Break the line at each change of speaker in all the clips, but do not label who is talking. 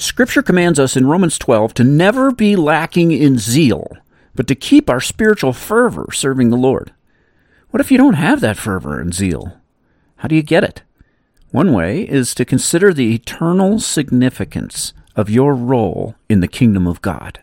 Scripture commands us in Romans 12 to never be lacking in zeal, but to keep our spiritual fervor serving the Lord. What if you don't have that fervor and zeal? How do you get it? One way is to consider the eternal significance of your role in the kingdom of God.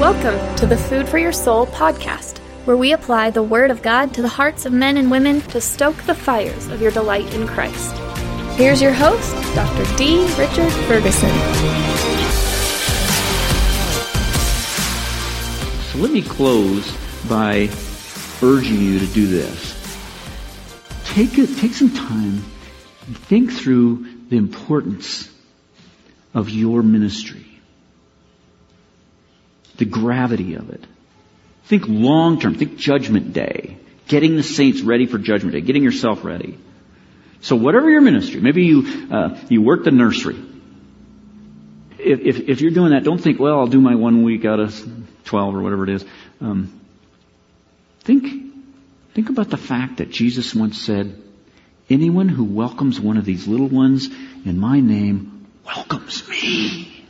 Welcome to the Food for Your Soul podcast, where we apply the Word of God to the hearts of men and women to stoke the fires of your delight in Christ. Here's your host, Dr. D. Richard Ferguson.
So let me close by urging you to do this. Take, a, take some time and think through the importance of your ministry the gravity of it. Think long term. Think judgment day. Getting the saints ready for judgment day. Getting yourself ready. So whatever your ministry, maybe you, uh, you work the nursery. If, if, if, you're doing that, don't think, well, I'll do my one week out of 12 or whatever it is. Um, think, think about the fact that Jesus once said, anyone who welcomes one of these little ones in my name welcomes me.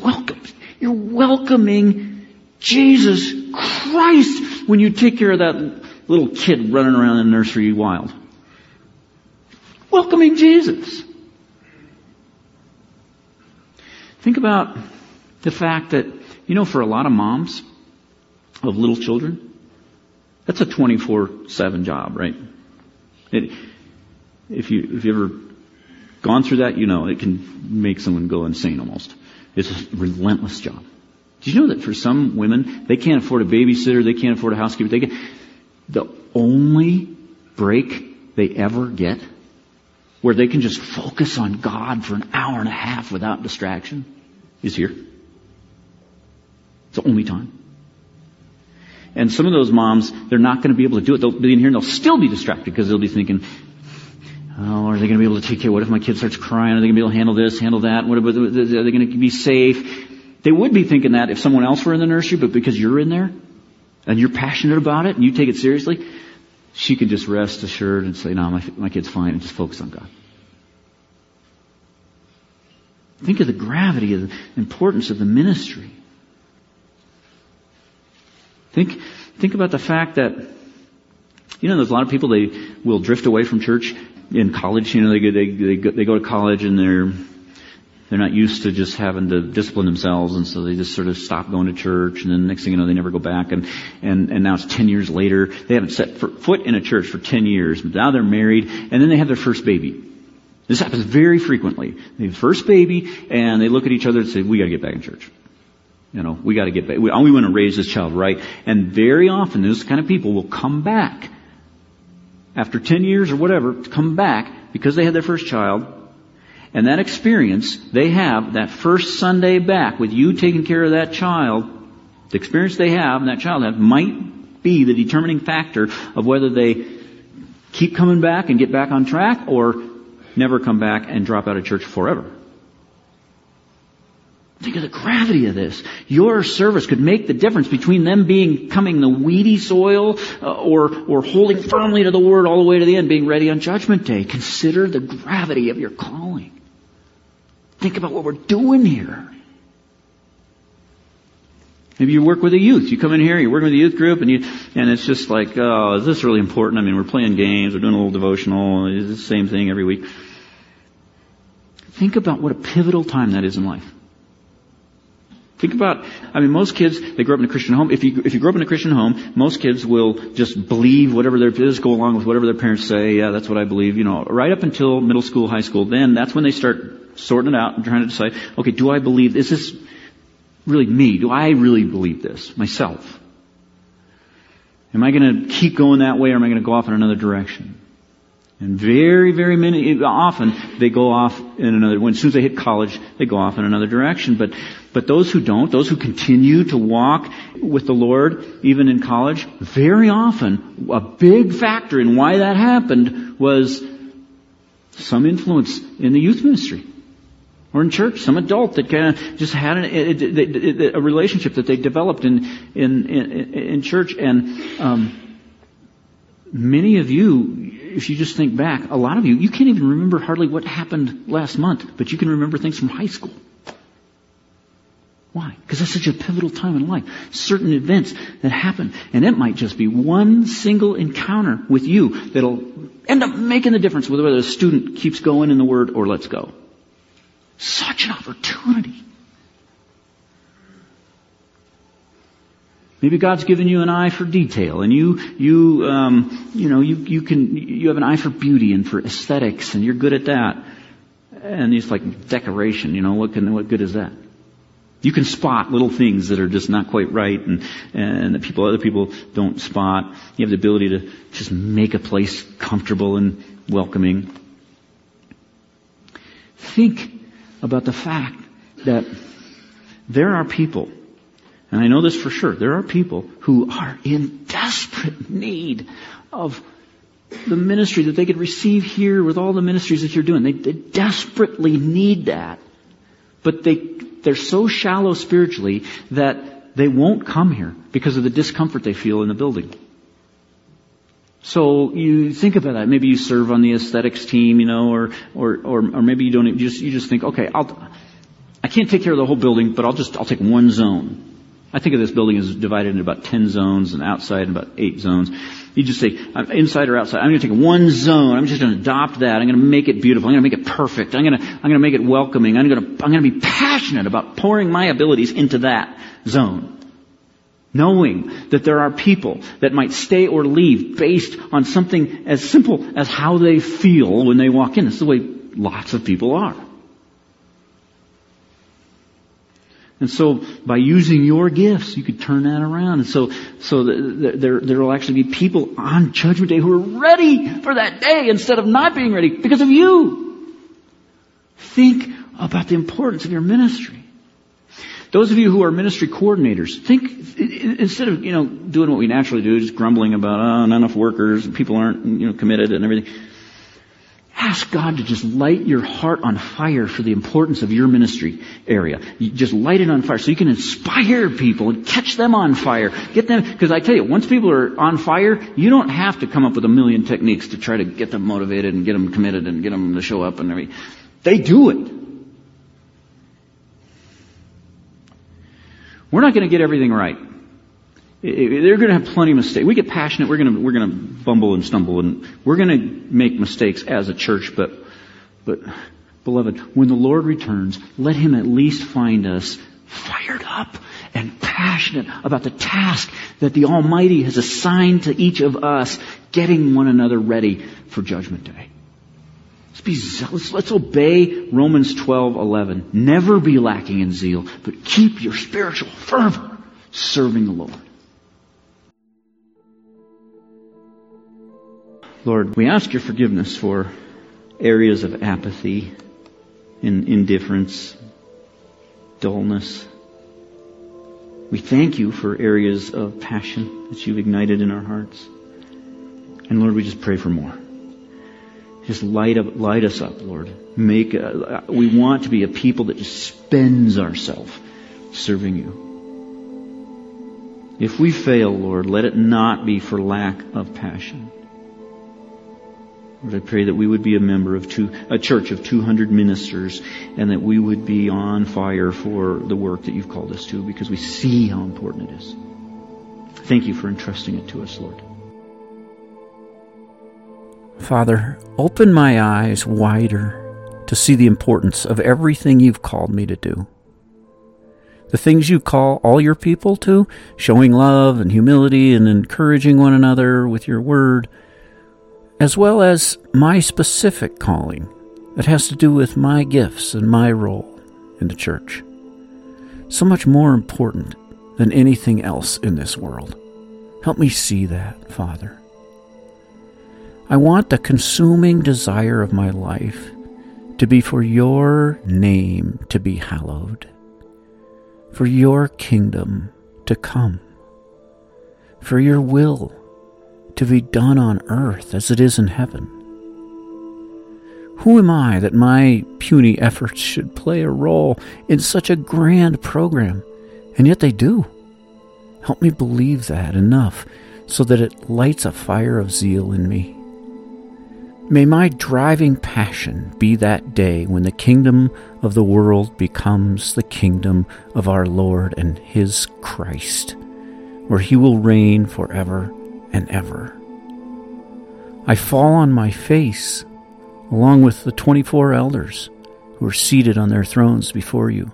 welcome. You're welcoming Jesus Christ when you take care of that little kid running around in the nursery wild. Welcoming Jesus. Think about the fact that, you know, for a lot of moms of little children, that's a 24-7 job, right? It, if you, if you ever gone through that, you know, it can make someone go insane almost. It's a relentless job. Do you know that for some women, they can't afford a babysitter, they can't afford a housekeeper, they get, the only break they ever get where they can just focus on God for an hour and a half without distraction is here. It's the only time. And some of those moms, they're not going to be able to do it. They'll be in here and they'll still be distracted because they'll be thinking, Oh, are they going to be able to take care? Of what if my kid starts crying? Are they going to be able to handle this, handle that? What, are they going to be safe? They would be thinking that if someone else were in the nursery, but because you're in there and you're passionate about it and you take it seriously, she could just rest assured and say, no, my, my kid's fine and just focus on God. Think of the gravity of the importance of the ministry. Think, think about the fact that, you know, there's a lot of people, they will drift away from church in college, you know, they go, they, they go, they go to college and they're, they're not used to just having to discipline themselves and so they just sort of stop going to church and then next thing you know they never go back and, and, and now it's 10 years later. They haven't set foot in a church for 10 years. But now they're married and then they have their first baby. This happens very frequently. They have first baby and they look at each other and say, we gotta get back in church. You know, we gotta get back. We, we want to raise this child right. And very often those kind of people will come back after 10 years or whatever, to come back because they had their first child. And that experience they have, that first Sunday back with you taking care of that child, the experience they have and that child have might be the determining factor of whether they keep coming back and get back on track or never come back and drop out of church forever. Think of the gravity of this. Your service could make the difference between them being coming the weedy soil uh, or, or holding firmly to the word all the way to the end, being ready on judgment day. Consider the gravity of your calling. Think about what we're doing here. Maybe you work with the youth. You come in here, you're working with a youth group, and you, and it's just like, oh, is this really important? I mean, we're playing games, we're doing a little devotional, it's the same thing every week. Think about what a pivotal time that is in life. Think about, I mean, most kids, they grow up in a Christian home. If you, if you grow up in a Christian home, most kids will just believe whatever their, just go along with whatever their parents say. Yeah, that's what I believe, you know, right up until middle school, high school. Then that's when they start sorting it out and trying to decide, okay, do I believe, this is this really me? Do I really believe this myself? Am I going to keep going that way or am I going to go off in another direction? And very, very many, often they go off in another, when as soon as they hit college, they go off in another direction. But, but those who don't, those who continue to walk with the Lord, even in college, very often, a big factor in why that happened was some influence in the youth ministry. Or in church, some adult that kind of just had an, a, relationship that they developed in in in, in church, and um, many of you, if you just think back, a lot of you, you can't even remember hardly what happened last month, but you can remember things from high school. Why? Because that's such a pivotal time in life. Certain events that happen. And it might just be one single encounter with you that'll end up making the difference whether a student keeps going in the Word or lets go. Such an opportunity. Maybe God's given you an eye for detail, and you, you, um, you know, you, you can, you have an eye for beauty and for aesthetics, and you're good at that. And it's like decoration, you know, what can, what good is that? You can spot little things that are just not quite right and, and that people, other people don't spot. You have the ability to just make a place comfortable and welcoming. Think about the fact that there are people, and I know this for sure, there are people who are in desperate need of the ministry that they could receive here with all the ministries that you're doing. They, they desperately need that. But they, they're so shallow spiritually that they won't come here because of the discomfort they feel in the building. So you think about that. Maybe you serve on the aesthetics team, you know, or or or, or maybe you don't. You just you just think, okay, I'll. I can't take care of the whole building, but I'll just I'll take one zone. I think of this building as divided into about ten zones, and outside about eight zones. You just say, inside or outside. I'm going to take one zone. I'm just going to adopt that. I'm going to make it beautiful. I'm going to make it perfect. I'm going to, I'm going to make it welcoming. I'm going to, I'm going to be passionate about pouring my abilities into that zone. Knowing that there are people that might stay or leave based on something as simple as how they feel when they walk in. This is the way lots of people are. And so by using your gifts, you could turn that around. And so, so there, there will actually be people on Judgment Day who are ready for that day instead of not being ready because of you. Think about the importance of your ministry. Those of you who are ministry coordinators, think, instead of, you know, doing what we naturally do, just grumbling about, oh, not enough workers, people aren't, you know, committed and everything. Ask God to just light your heart on fire for the importance of your ministry area. You just light it on fire so you can inspire people and catch them on fire. Get them, because I tell you, once people are on fire, you don't have to come up with a million techniques to try to get them motivated and get them committed and get them to show up and everything. They do it. We're not going to get everything right. They're going to have plenty of mistakes. We get passionate. We're going to we're going to bumble and stumble, and we're going to make mistakes as a church. But but beloved, when the Lord returns, let Him at least find us fired up and passionate about the task that the Almighty has assigned to each of us, getting one another ready for Judgment Day. Let's be zealous. Let's obey Romans 12:11. Never be lacking in zeal, but keep your spiritual fervor serving the Lord. Lord, we ask your forgiveness for areas of apathy and indifference, dullness. We thank you for areas of passion that you've ignited in our hearts. And Lord, we just pray for more. Just light up, light us up, Lord. Make, a, we want to be a people that just spends ourselves serving you. If we fail, Lord, let it not be for lack of passion. Lord, I pray that we would be a member of two, a church of 200 ministers and that we would be on fire for the work that you've called us to because we see how important it is. Thank you for entrusting it to us, Lord.
Father, open my eyes wider to see the importance of everything you've called me to do. The things you call all your people to, showing love and humility and encouraging one another with your word, as well as my specific calling that has to do with my gifts and my role in the church. So much more important than anything else in this world. Help me see that, Father. I want the consuming desire of my life to be for your name to be hallowed, for your kingdom to come, for your will to be done on earth as it is in heaven.
Who am I that my puny efforts should play a role in such a grand program? And yet they do. Help me believe that enough so that it lights a fire of zeal in me. May my driving passion be that day when the kingdom of the world becomes the kingdom of our Lord and His Christ, where He will reign forever and ever. I fall on my face along with the 24 elders who are seated on their thrones before you,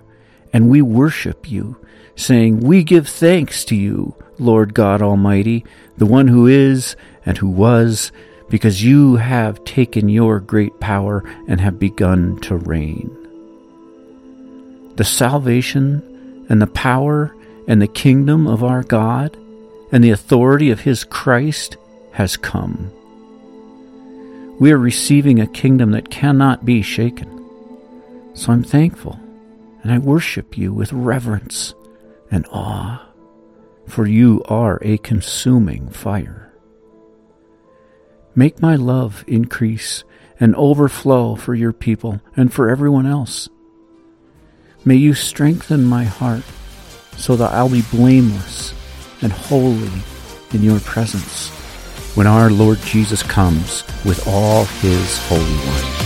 and we worship you, saying, We give thanks to you, Lord God Almighty, the one who is and who was, because you have taken your great power and have begun to reign. The salvation and the power and the kingdom of our God and the authority of his Christ has come. We are receiving a kingdom that cannot be shaken. So I'm thankful and I worship you with reverence and awe, for you are a consuming fire. Make my love increase and overflow for your people and for everyone else. May you strengthen my heart so that I'll be blameless and holy in your presence when our Lord Jesus comes with all his holy ones.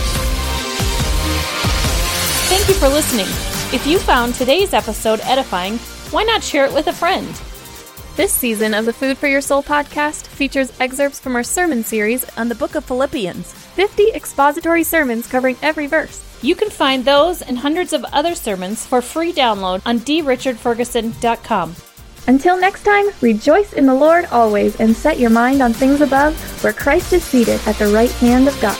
Thank you for listening. If you found today's episode edifying, why not share it with a friend?
This season of the Food for Your Soul podcast features excerpts from our sermon series on the book of Philippians 50 expository sermons covering every verse.
You can find those and hundreds of other sermons for free download on drichardferguson.com.
Until next time, rejoice in the Lord always and set your mind on things above, where Christ is seated at the right hand of God.